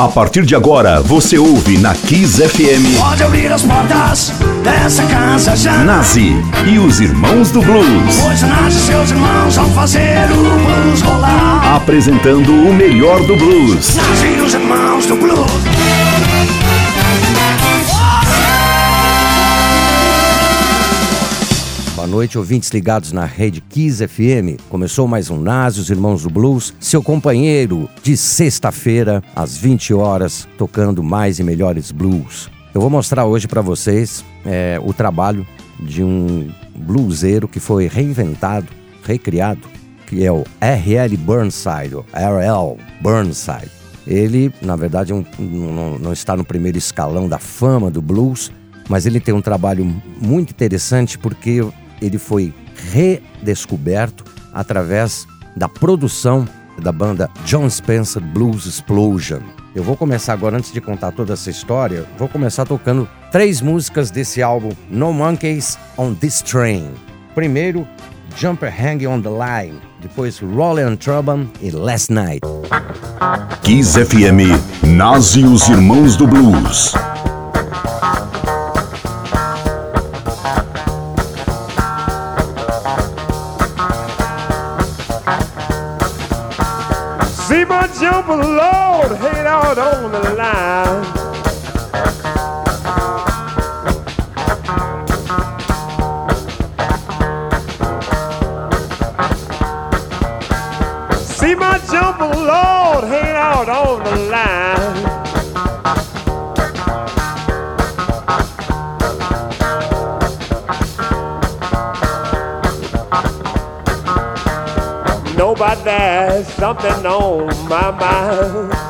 A partir de agora, você ouve na Kiss FM. Pode abrir as portas dessa casa já. Nazi e os Irmãos do Blues. Pois Nazi e seus irmãos vão fazer o blues rolar. Apresentando o melhor do blues. Nazi e os Irmãos do Blues. Noite, ouvintes ligados na rede Kiss FM. Começou mais um Nazi, os Irmãos do Blues, seu companheiro de sexta-feira, às 20 horas, tocando mais e melhores blues. Eu vou mostrar hoje para vocês é, o trabalho de um bluseiro que foi reinventado, recriado, que é o R.L. Burnside, R.L. Burnside. Ele, na verdade, é um, não está no primeiro escalão da fama do blues, mas ele tem um trabalho muito interessante porque ele foi redescoberto através da produção da banda John Spencer Blues Explosion. Eu vou começar agora, antes de contar toda essa história, vou começar tocando três músicas desse álbum No Monkeys on This Train. Primeiro, Jumper Hanging on the Line, depois Rollin' Trouble e Last Night. Kiss FM, Nazi e os Irmãos do Blues. Out on the line. See my jumper load hanging out on the line. Nobody has something on my mind.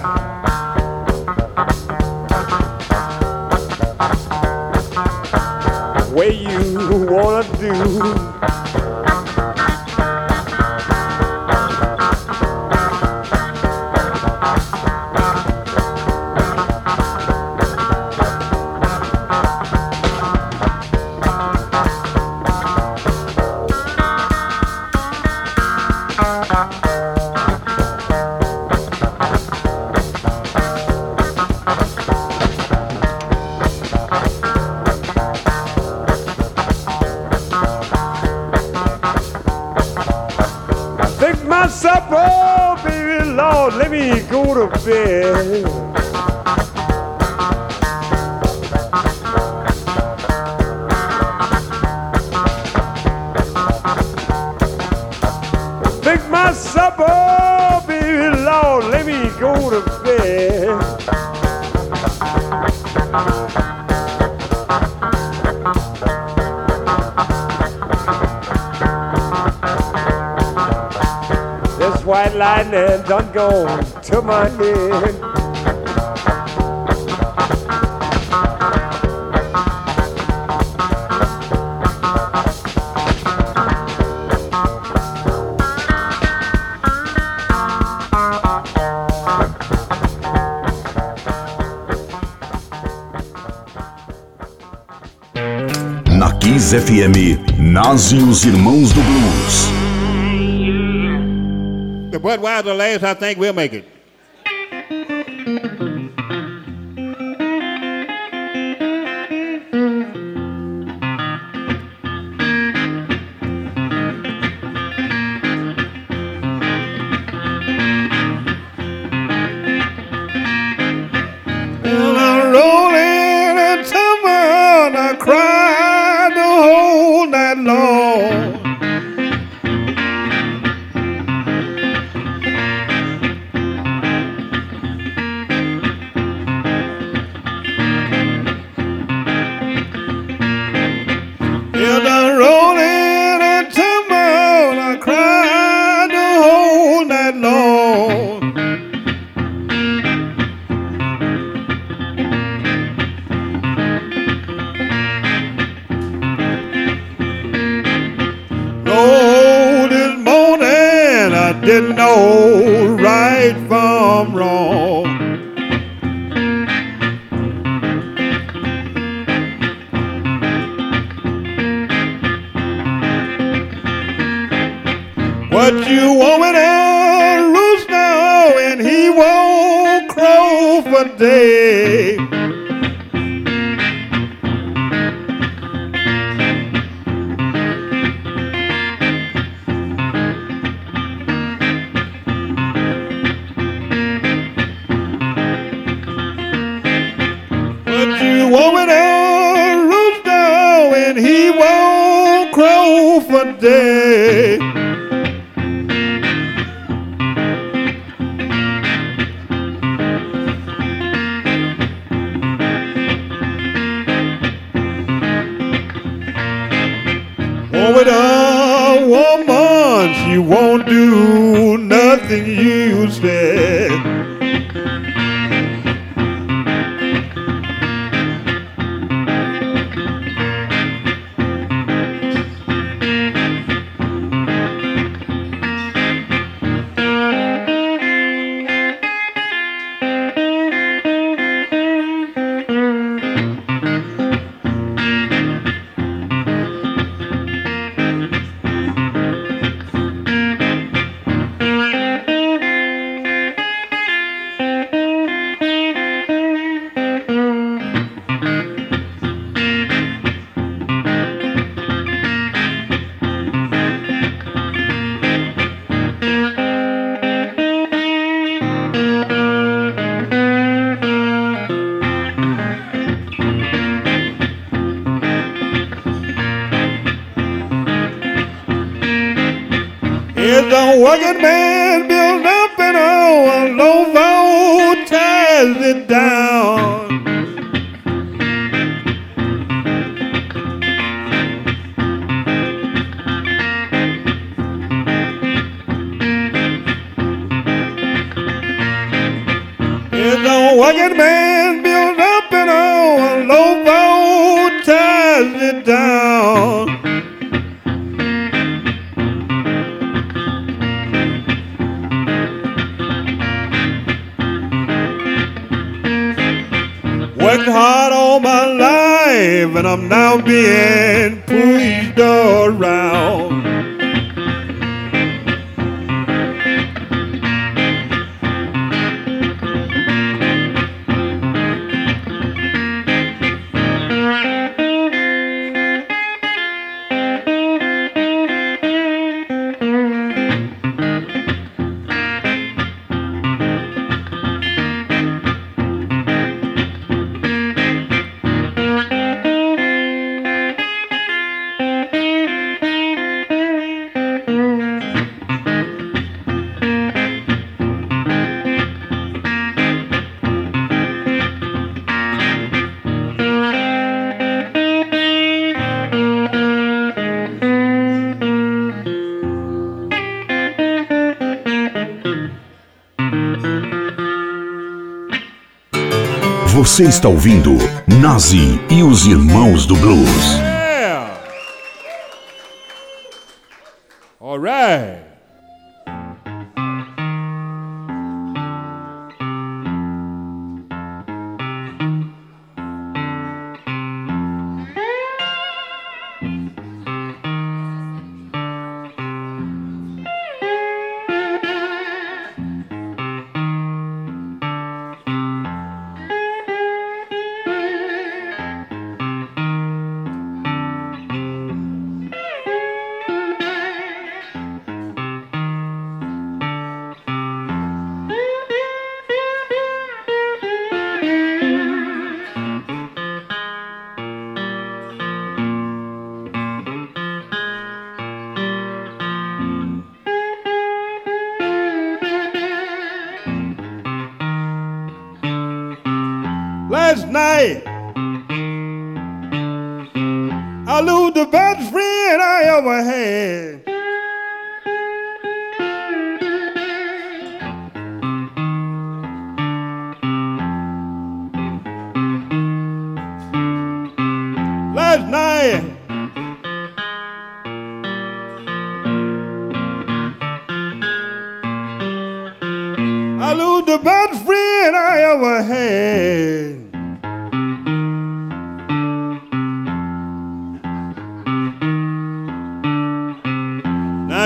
white lightning done gone Kiss FM, Nazi e os Irmãos do Blues. The Budweiser last, I think we'll make it. Você está ouvindo Nazi e os Irmãos do Blues.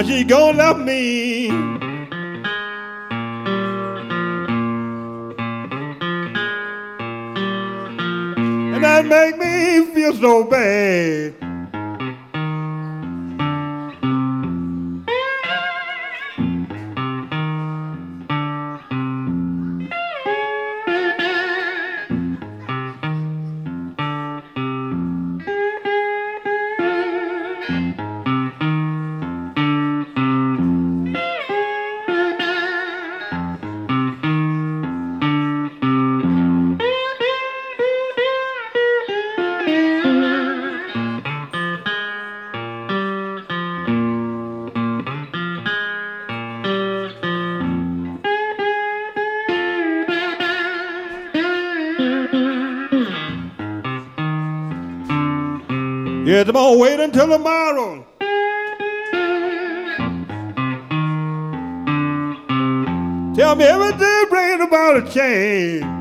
She gonna love me. And that make me feel so bad. Yes, I'm gonna wait until tomorrow. Tell me everything bringing about a change.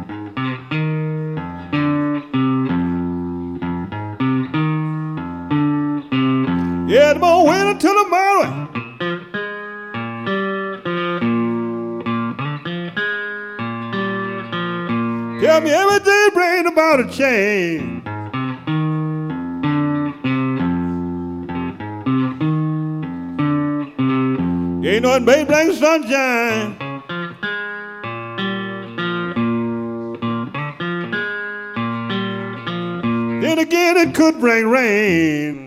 Ain't nothing but sunshine. Then again, it could bring rain.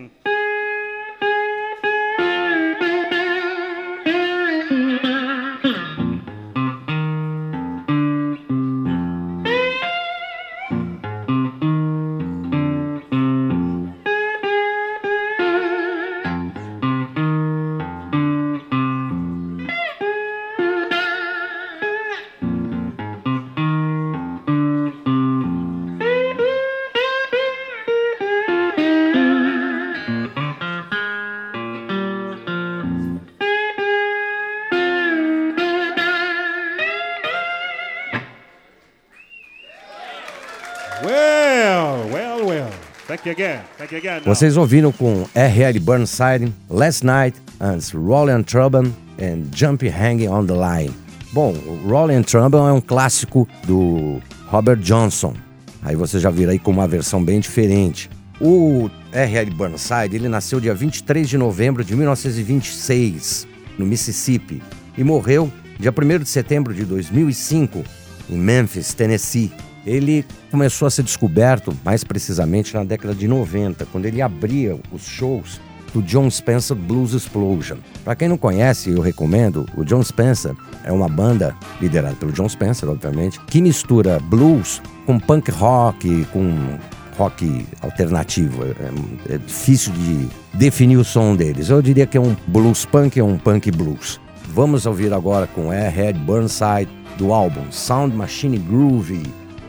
Vocês ouviram com R.L. Burnside, Last Night, antes Rollin' Trouble and Jump Hanging on the Line. Bom, o Rollin' Trouble é um clássico do Robert Johnson. Aí você já vira aí com uma versão bem diferente. O R.L. Burnside, ele nasceu dia 23 de novembro de 1926, no Mississippi, e morreu dia 1 de setembro de 2005, em Memphis, Tennessee. Ele começou a ser descoberto, mais precisamente, na década de 90, quando ele abria os shows do John Spencer Blues Explosion. Para quem não conhece, eu recomendo, o John Spencer é uma banda liderada pelo John Spencer, obviamente, que mistura blues com punk rock, com rock alternativo. É, é difícil de definir o som deles. Eu diria que é um blues punk, é um punk blues. Vamos ouvir agora com Airhead Burnside do álbum Sound Machine Groovy,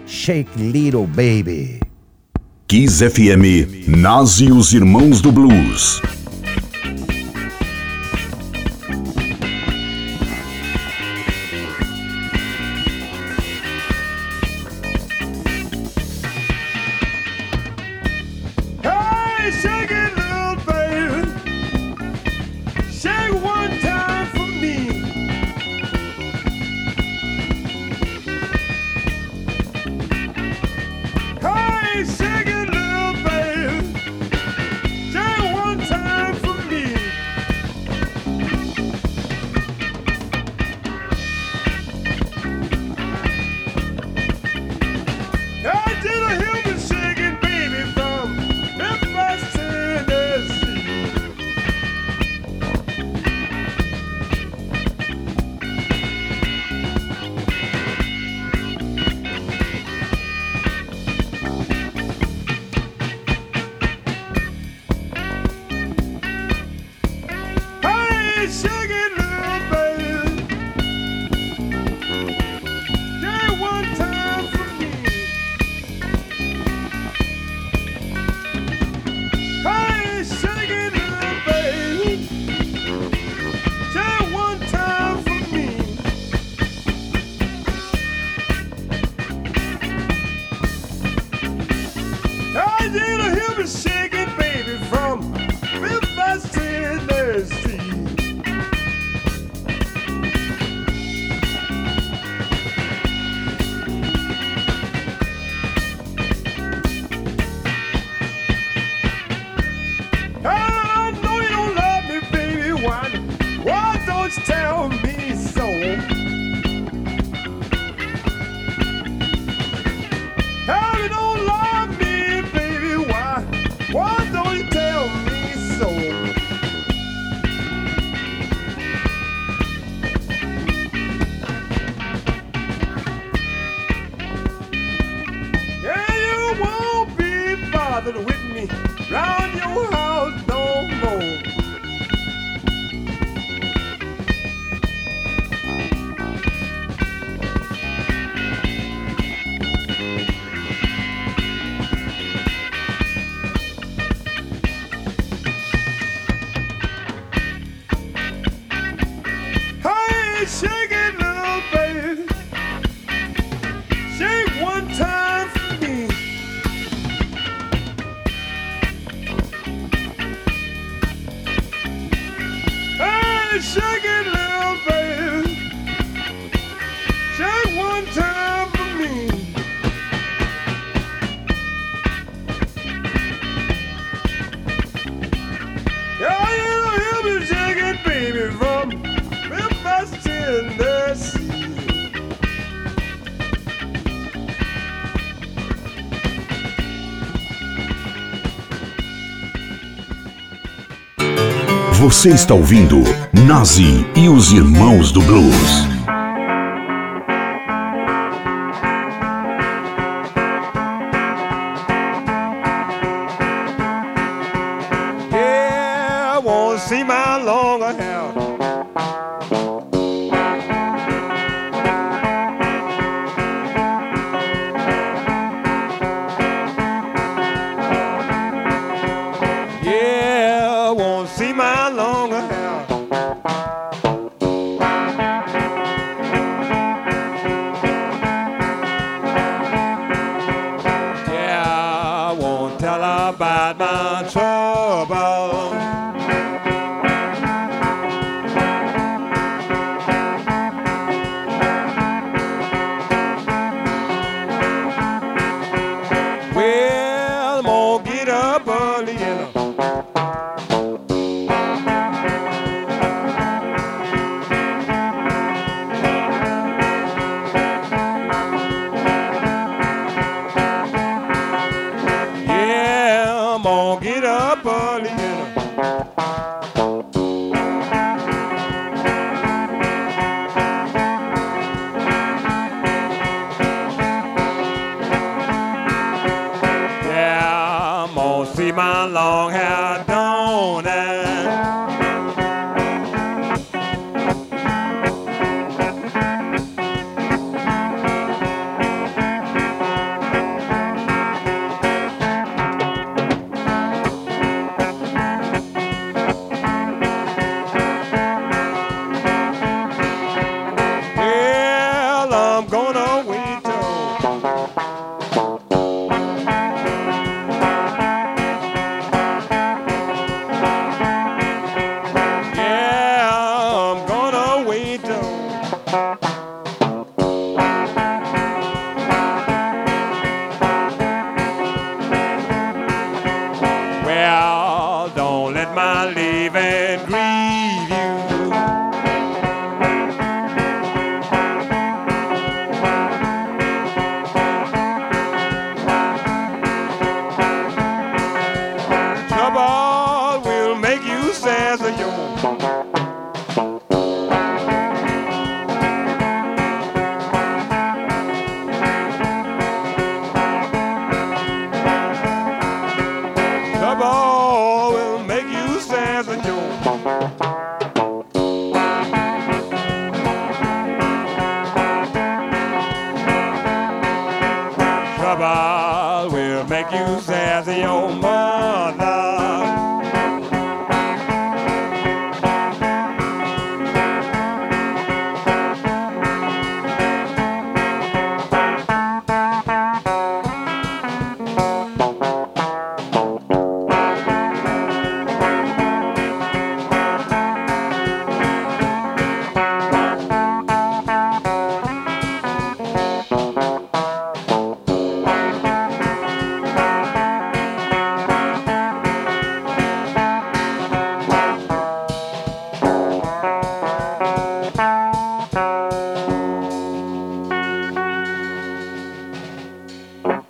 Shake Little Baby. Kiss FM, Nas e os Irmãos do Blues. Georgetown. Você está ouvindo Nazi e os Irmãos do Blues. Yeah, I see my hair.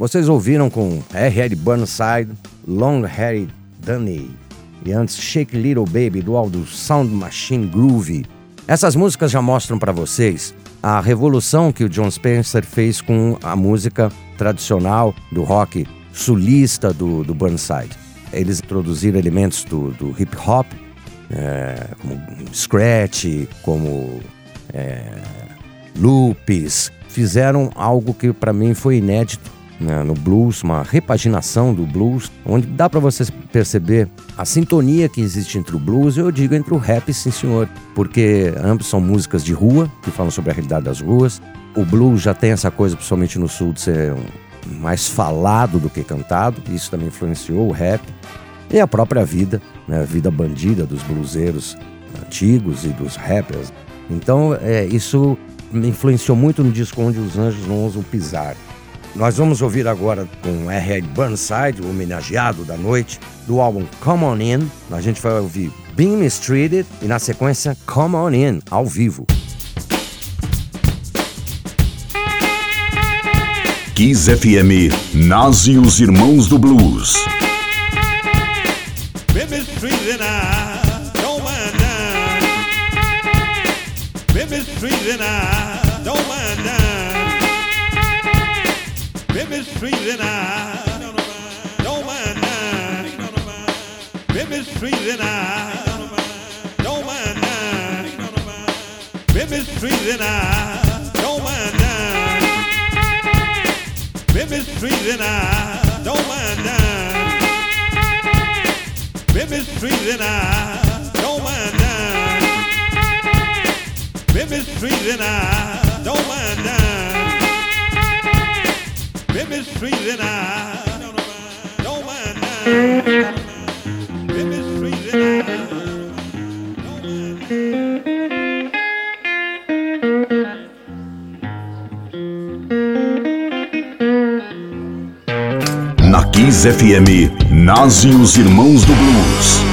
Vocês ouviram com R.L. Burnside, Long Harry Dunny e antes Shake Little Baby do álbum Sound Machine Groovy. Essas músicas já mostram para vocês a revolução que o John Spencer fez com a música tradicional do rock sulista do, do Burnside. Eles introduziram elementos do, do hip hop, é, como scratch, como é, loops, fizeram algo que para mim foi inédito né, no blues, uma repaginação do blues, onde dá para você perceber a sintonia que existe entre o blues e eu digo entre o rap, sim senhor, porque ambos são músicas de rua, que falam sobre a realidade das ruas. o blues já tem essa coisa, principalmente no sul, de ser mais falado do que cantado. Isso também influenciou o rap. E a própria vida, né? a vida bandida dos bluseiros antigos e dos rappers. Então, é, isso influenciou muito no disco onde os anjos não ousam pisar. Nós vamos ouvir agora com R.L. Burnside, o homenageado da noite, do álbum Come On In. A gente vai ouvir Being Mistreated e na sequência Come On In, ao vivo. Kiss FM, Nazi e os Irmãos do Blues. Baby mistreating I don't mind I been mistreating I don't mind I been and I don't mind I been and I don't mind I been and I don't mind I been and I na 15 FM, nascem os Irmãos do Blues.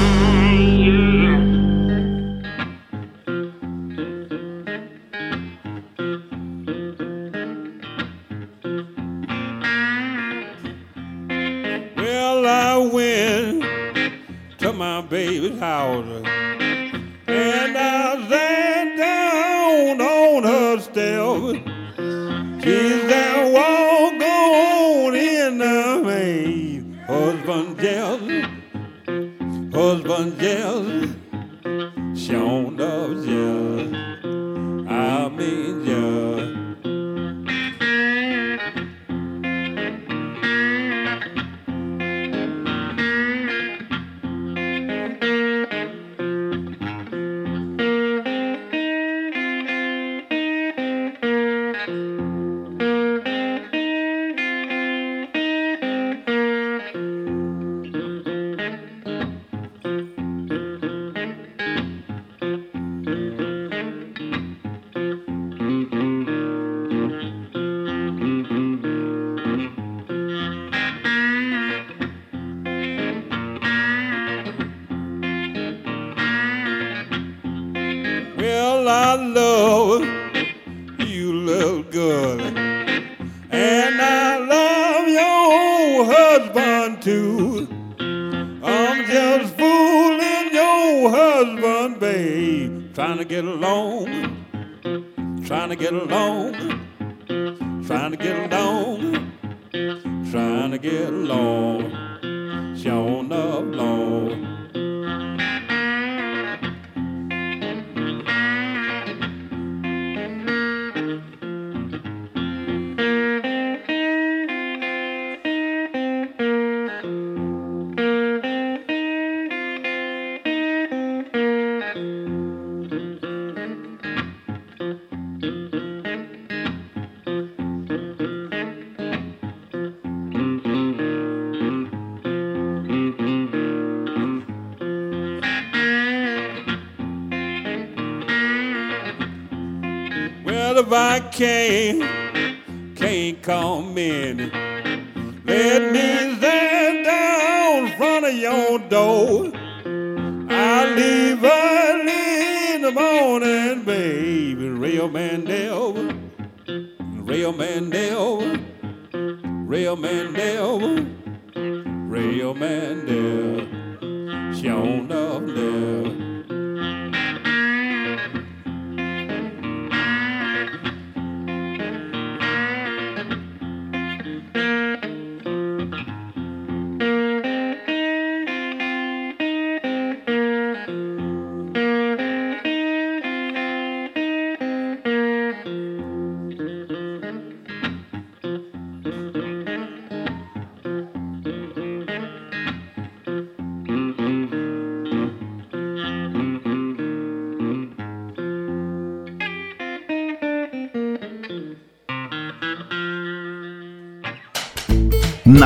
Well, I love you, little girl, and I love your husband too. I'm just fooling your husband, babe, trying to get along, trying to get along,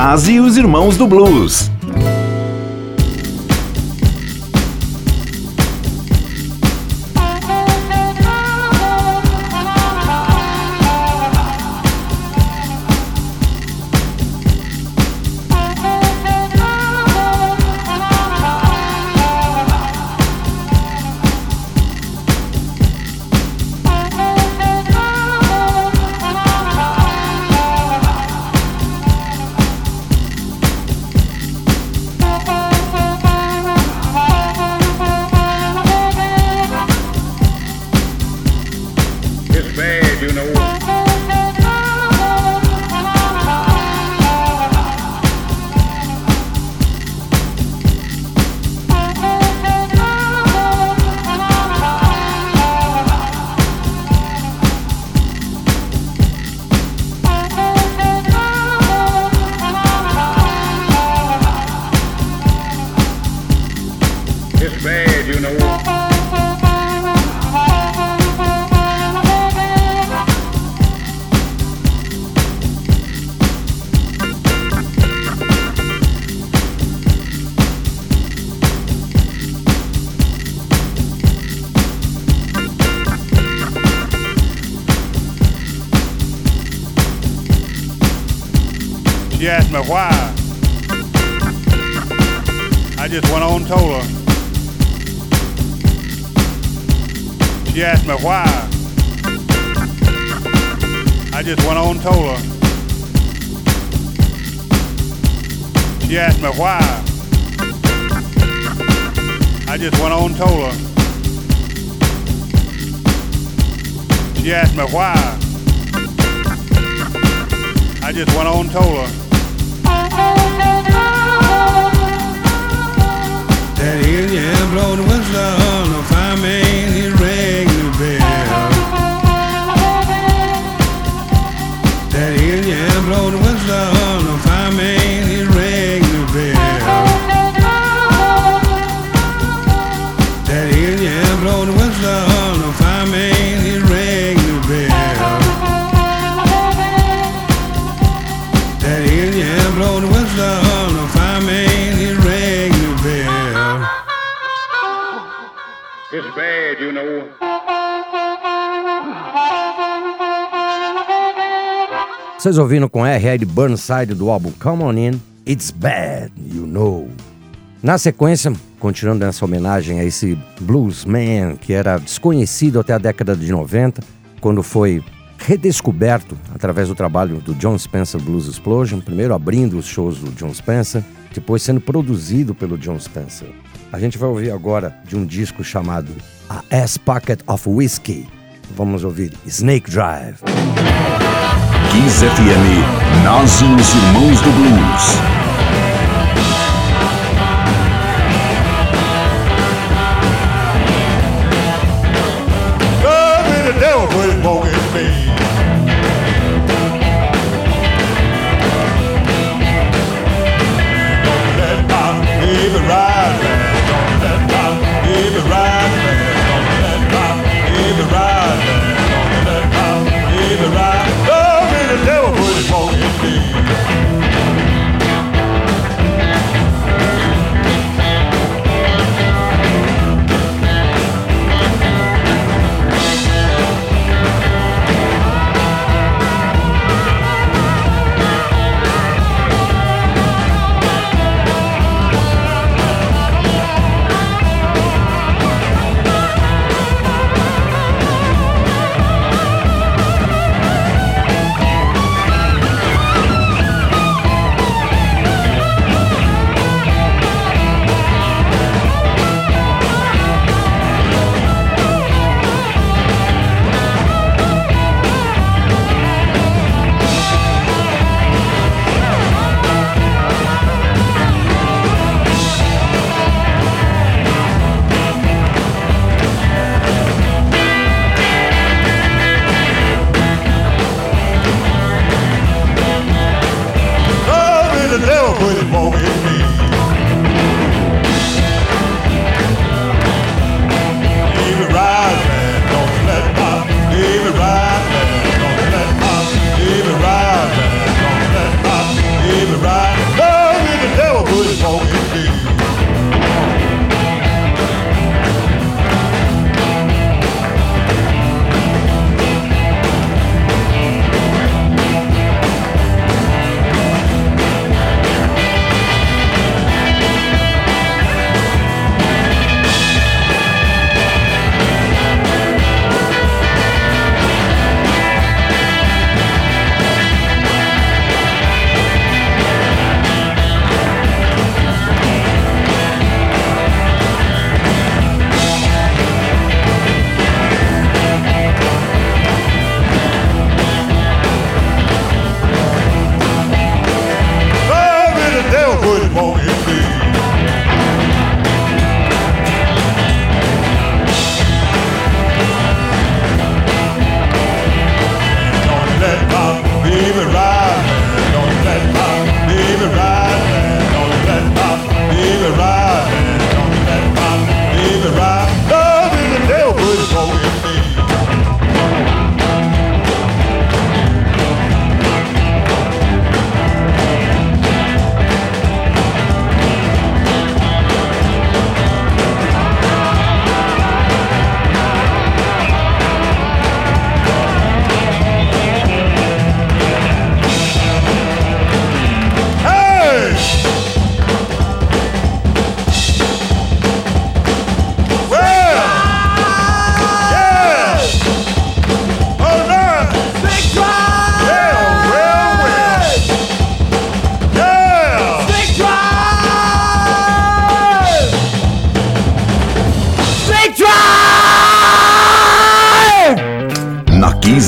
Nazi e os Irmãos do Blues. She asked me why. I just went on told her. She asked me why. I just went on told her. She asked me why. I just went on told her. She asked me why. I just went on told her. Indian blow the whistle the fireman, he rang the bell. That Indian blow the whistle Vocês ouviram com R.L. Burnside do álbum Come On In, It's Bad, You Know. Na sequência, continuando nessa homenagem a esse bluesman que era desconhecido até a década de 90, quando foi redescoberto através do trabalho do John Spencer Blues Explosion, primeiro abrindo os shows do John Spencer, depois sendo produzido pelo John Spencer. A gente vai ouvir agora de um disco chamado A Ass Pocket of Whiskey. Vamos ouvir Snake Drive. Kiss FM, Nazi e os Irmãos do Blues.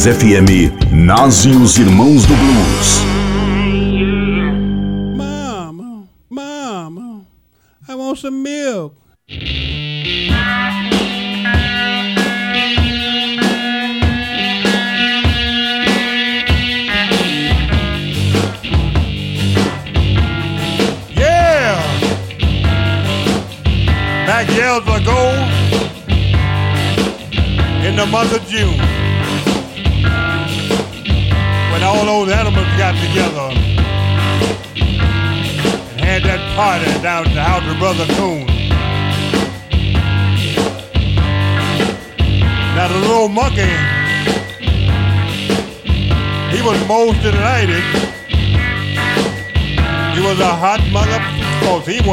FM nascem os Irmãos do Blues.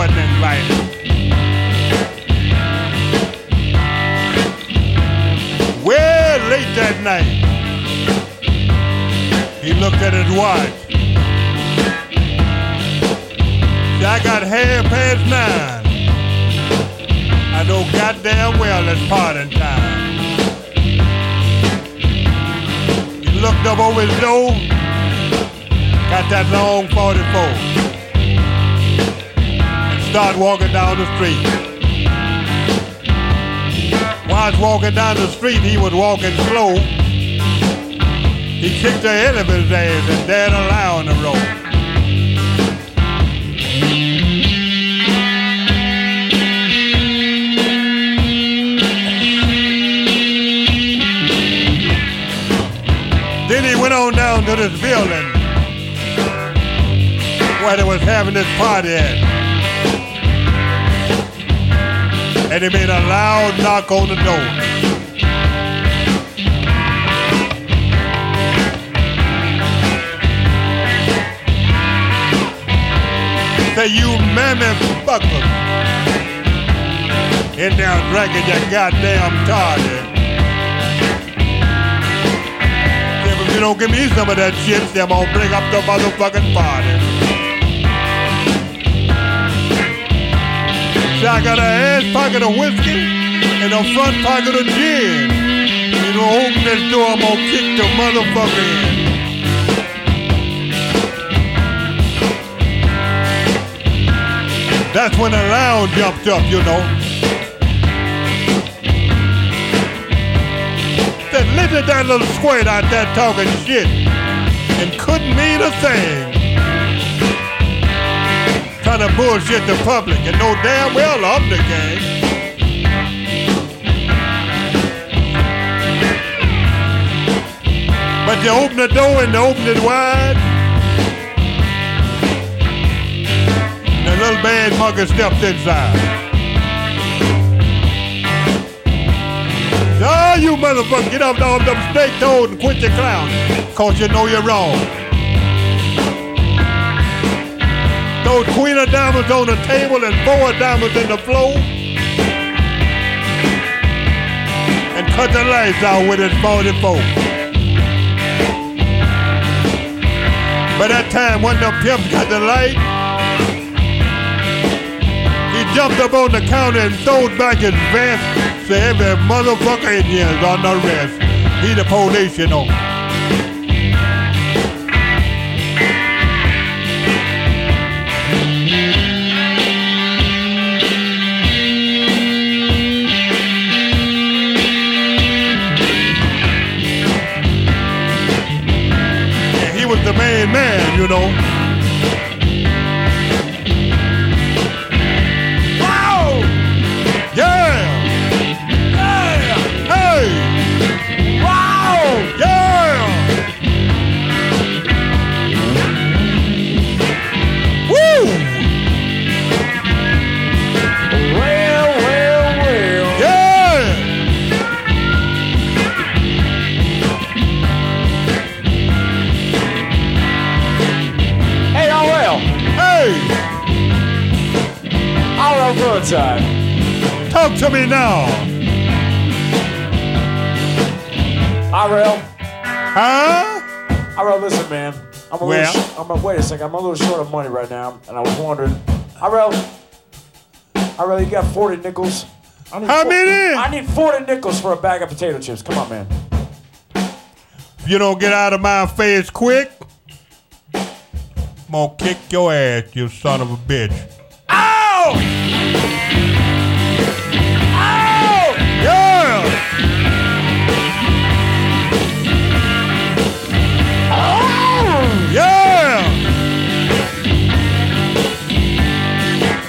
Because he. Well, late that night, he looked at his watch. See, I got half past nine. I know goddamn well it's parting time. He looked up over his door, got that long 44, and started walking down the street. While I was walking down the street, he was walking slow. He kicked the head of his ass and dared allow on the road. Then he went on down to this building where they was having this party at. And he made a loud knock on the door. Say, you mammy fuckers. In there drinking your goddamn toddy. If you don't give me some of that shit, say, I'm gonna bring up the motherfucking party. See, I got an ass pocket of whiskey and a front pocket of gin. You know, open this door, I'm gonna kick the motherfucker in. That's when the lounge jumped up, you know. Listen to that little squirt out there talking shit and couldn't mean a thing. Trying to bullshit the public and know damn well I'm the gang. But you open the door and they open it wide. And the little bad mugger stepped inside. Ah, you motherfucker, get up off them snake toes and quit your clown. Cause you know you're wrong. Those queen of diamonds on the table and four diamonds in the floor. And cut the lights out with his 44. By that time, when the pimps got the light, he jumped up on the counter and throwed back his vest. Say every motherfucker in here is on the rest. He the police, you know. I'm a, wait a second. I'm a little short of money right now, and I was wondering, Irel, Irel, you got 40 nickels? I need How fo- many? I need 40 nickels for a bag of potato chips. Come on, man. If you don't get out of my face quick, I'm gonna kick your ass, you son of a bitch. Ow! Ow!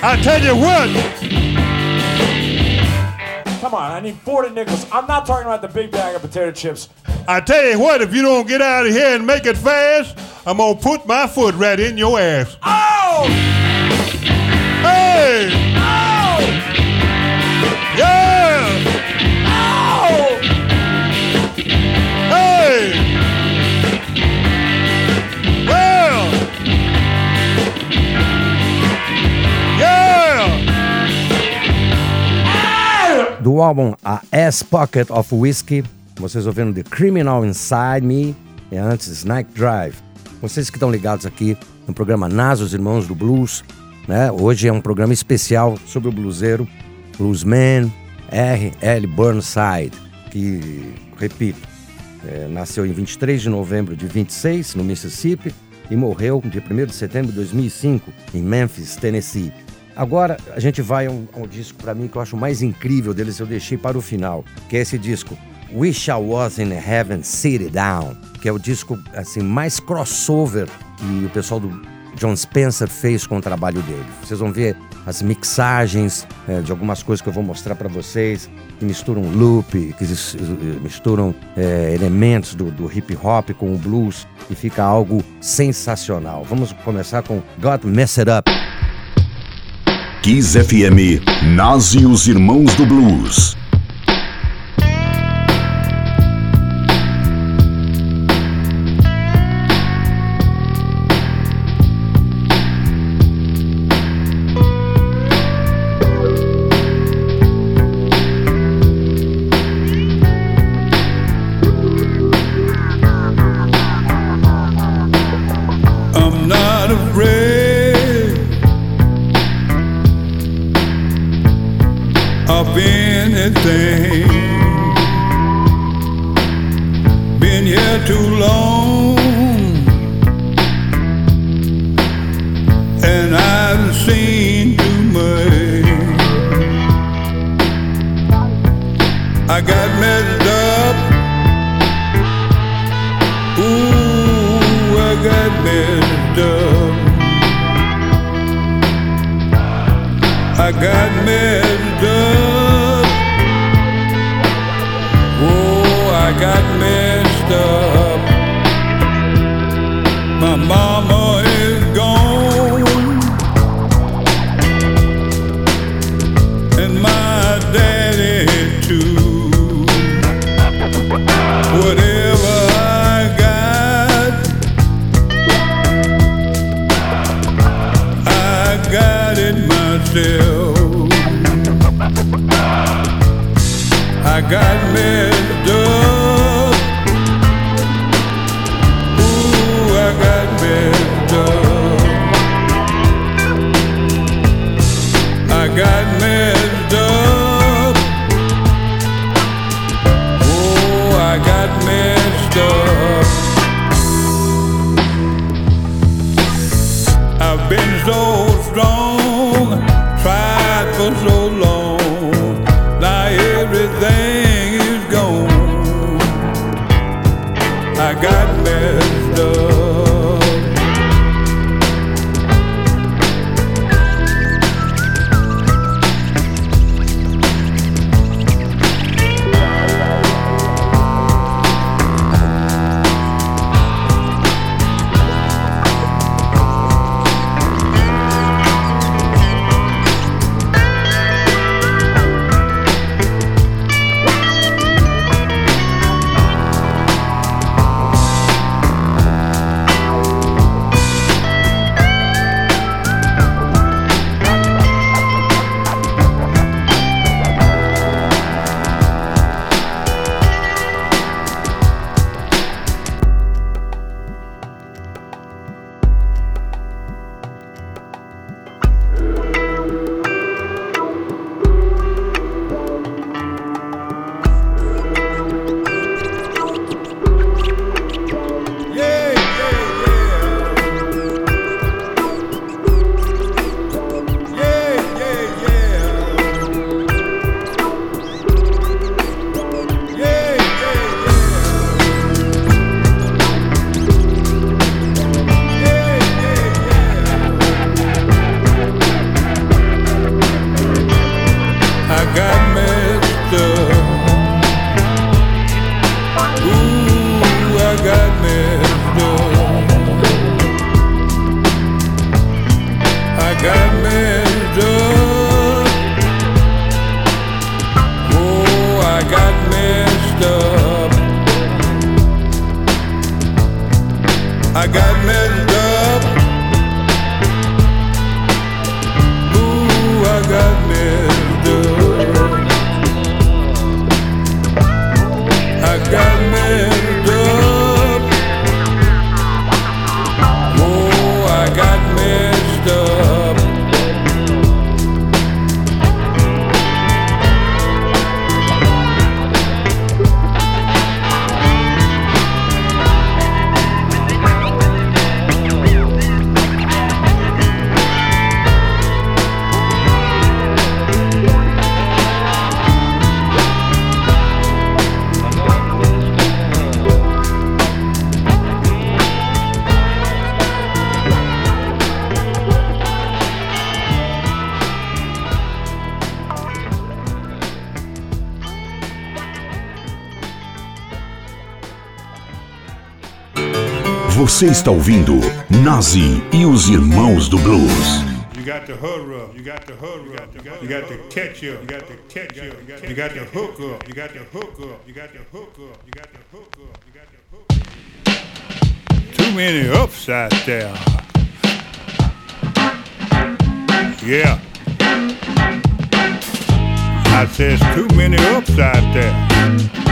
I tell you what, Come on, I need 40 nickels. I'm not talking about the big bag of potato chips. I tell you what, if you don't get out of here and make it fast, I'm gonna put my foot right in your ass. Ow! Hey! Do álbum A Ass Pocket of Whiskey, vocês ouviram The Criminal Inside Me e antes Snack Drive. Vocês que estão ligados aqui no programa Nas, os Irmãos do Blues, né? Hoje é um programa especial sobre o bluseiro, bluesman R. L. Burnside, que, repito, é, nasceu em 23 de novembro de 26, no Mississippi, e morreu dia 1 de setembro de 2005, em Memphis, Tennessee. Agora a gente vai a um, um disco para mim que eu acho mais incrível deles, eu deixei para o final, que é esse disco Wish I Was in Heaven Sit Down, que é o disco assim mais crossover que o pessoal do John Spencer fez com o trabalho dele. Vocês vão ver as mixagens eh, de algumas coisas que eu vou mostrar para vocês, que misturam loop, que misturam eh, elementos do, do hip hop com o blues e fica algo sensacional. Vamos começar com God Mess It Up. Kiss FM, Nazi os Irmãos do Blues. Você está ouvindo Nazi e os Irmãos do Blues. You got to hurry up. You got to hurry up. You got to catch up. You got to catch up. You got to hook up. You got to hook up. You got to hook up. You got to hook up. You got to hook up. Too many ups out there. Yeah. I says too many ups out there.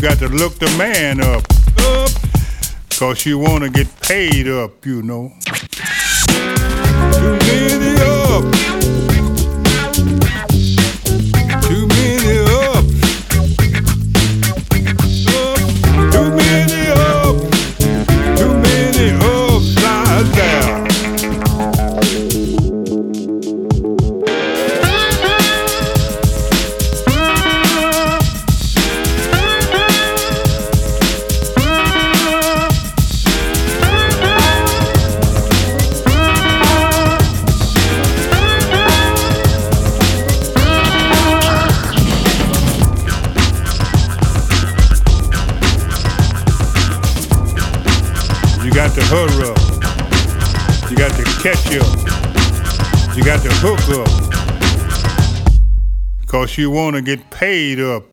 You got to look the man up. Cause you want to get paid up, you know. Too many up. You want to get paid up.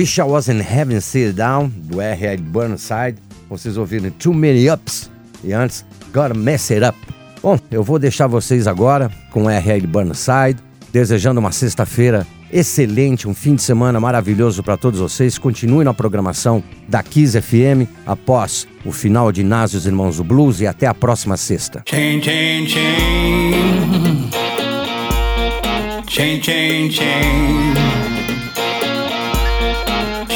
Wish I Was in Heaven Sit Down, do R.L. Burnside, vocês ouviram Too Many Ups e antes Gotta Mess It Up. Bom, eu vou deixar vocês agora com R.L. Burnside, desejando uma sexta-feira excelente, um fim de semana maravilhoso para todos vocês. Continue na programação da Kiss FM após o final de Inásios Irmãos do Blues e até a próxima sexta. Chain, chain, chain. Chain, chain, chain.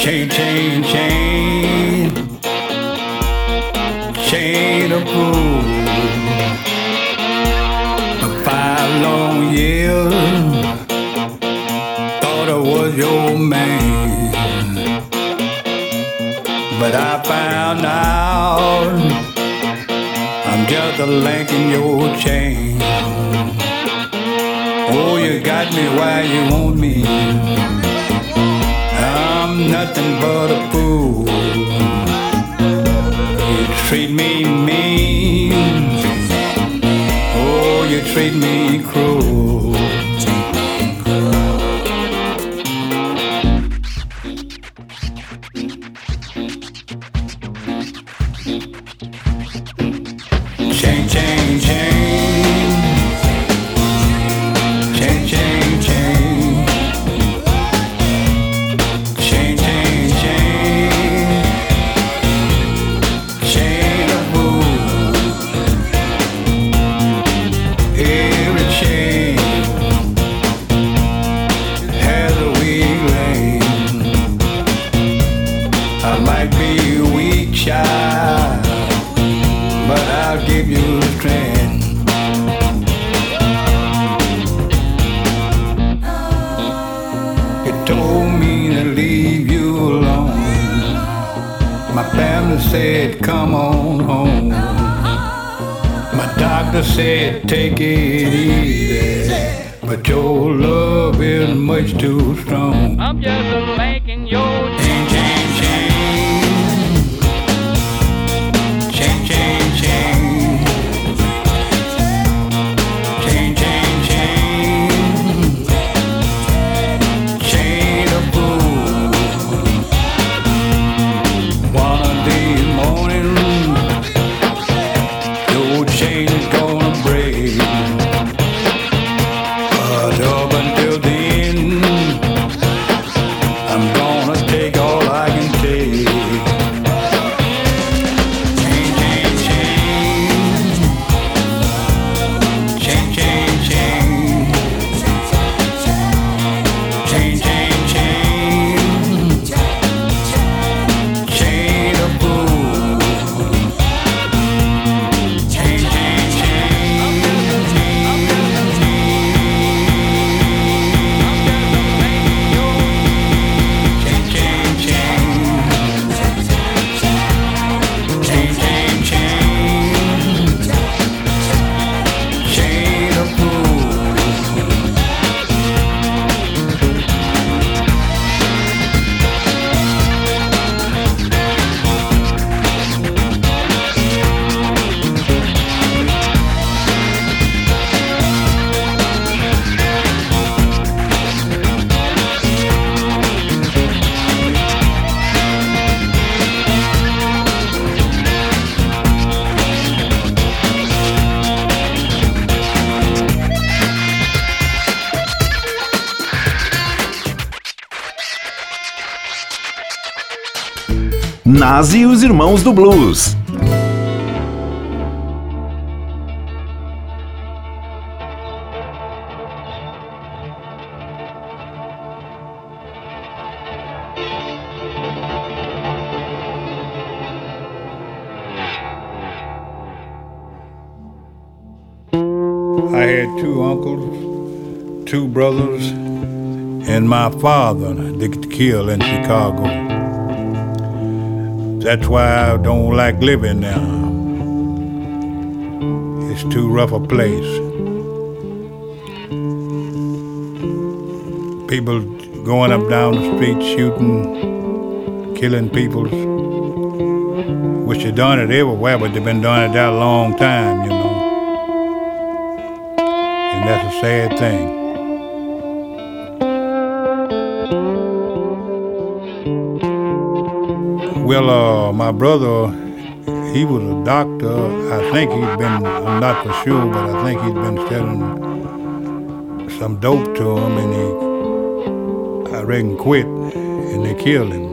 Chain, chain, chain. Chain of gold. For five long years, thought I was your man. But I found out I'm just a link in your chain. Oh, you got me where you want me. I'm nothing but a fool. You treat me mean. Oh, you treat me cruel. Family said, come on home. My doctor said, take it easy. But your love is much too strong. I'm just making your E os Irmãos do Blues. I had two uncles, two brothers, and my father that killed in Chicago. That's why I don't like living there. It's too rough a place. People going up down the street shooting, killing people. Wish they done it everywhere, but they've been doing it that long time, you know. And that's a sad thing. Well, uh, my brother, he was a doctor. I think he'd been, I'm not for sure, but I think he'd been selling some dope to him and he, I reckon, quit and they killed him.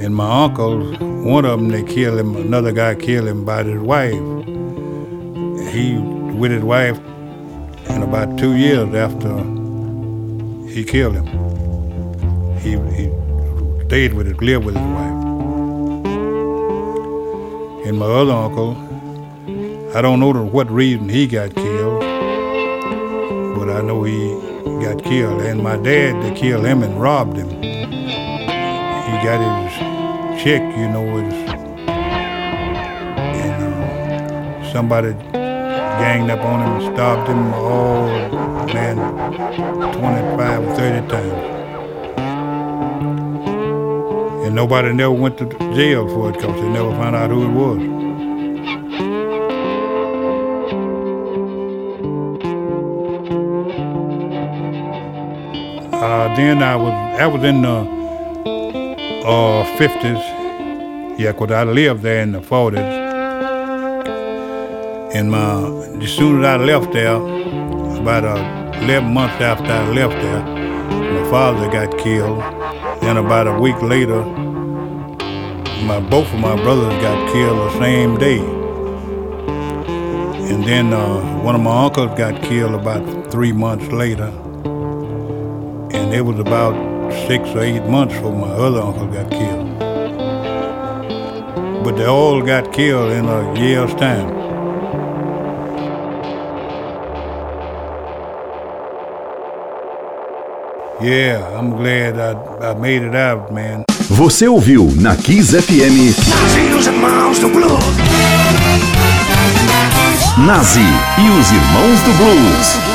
And my uncle, one of them, they killed him, another guy killed him by his wife. He, with his wife, and about two years after he killed him, he, he stayed with it, lived with his wife. And my other uncle, I don't know what reason he got killed, but I know he got killed. And my dad, they killed him and robbed him. He got his check, you know, his, and uh, somebody ganged up on him and stopped him all, man, 25 or 30 times. And nobody never went to jail for it because they never found out who it was. Uh, then I was, I was in the uh, 50s. Yeah, 'cause I lived there in the 40s. And my, as soon as I left there, about uh, 11 months after I left there, my father got killed. Then about a week later, my both of my brothers got killed the same day. And then uh, one of my uncles got killed about three months later. And it was about six or eight months before my other uncle got killed. But they all got killed in a year's time. Yeah, I'm glad I, I made it out, man. Você ouviu na Kiss FM Nazi e os irmãos do blues. Nazi e os Irmãos do Blues.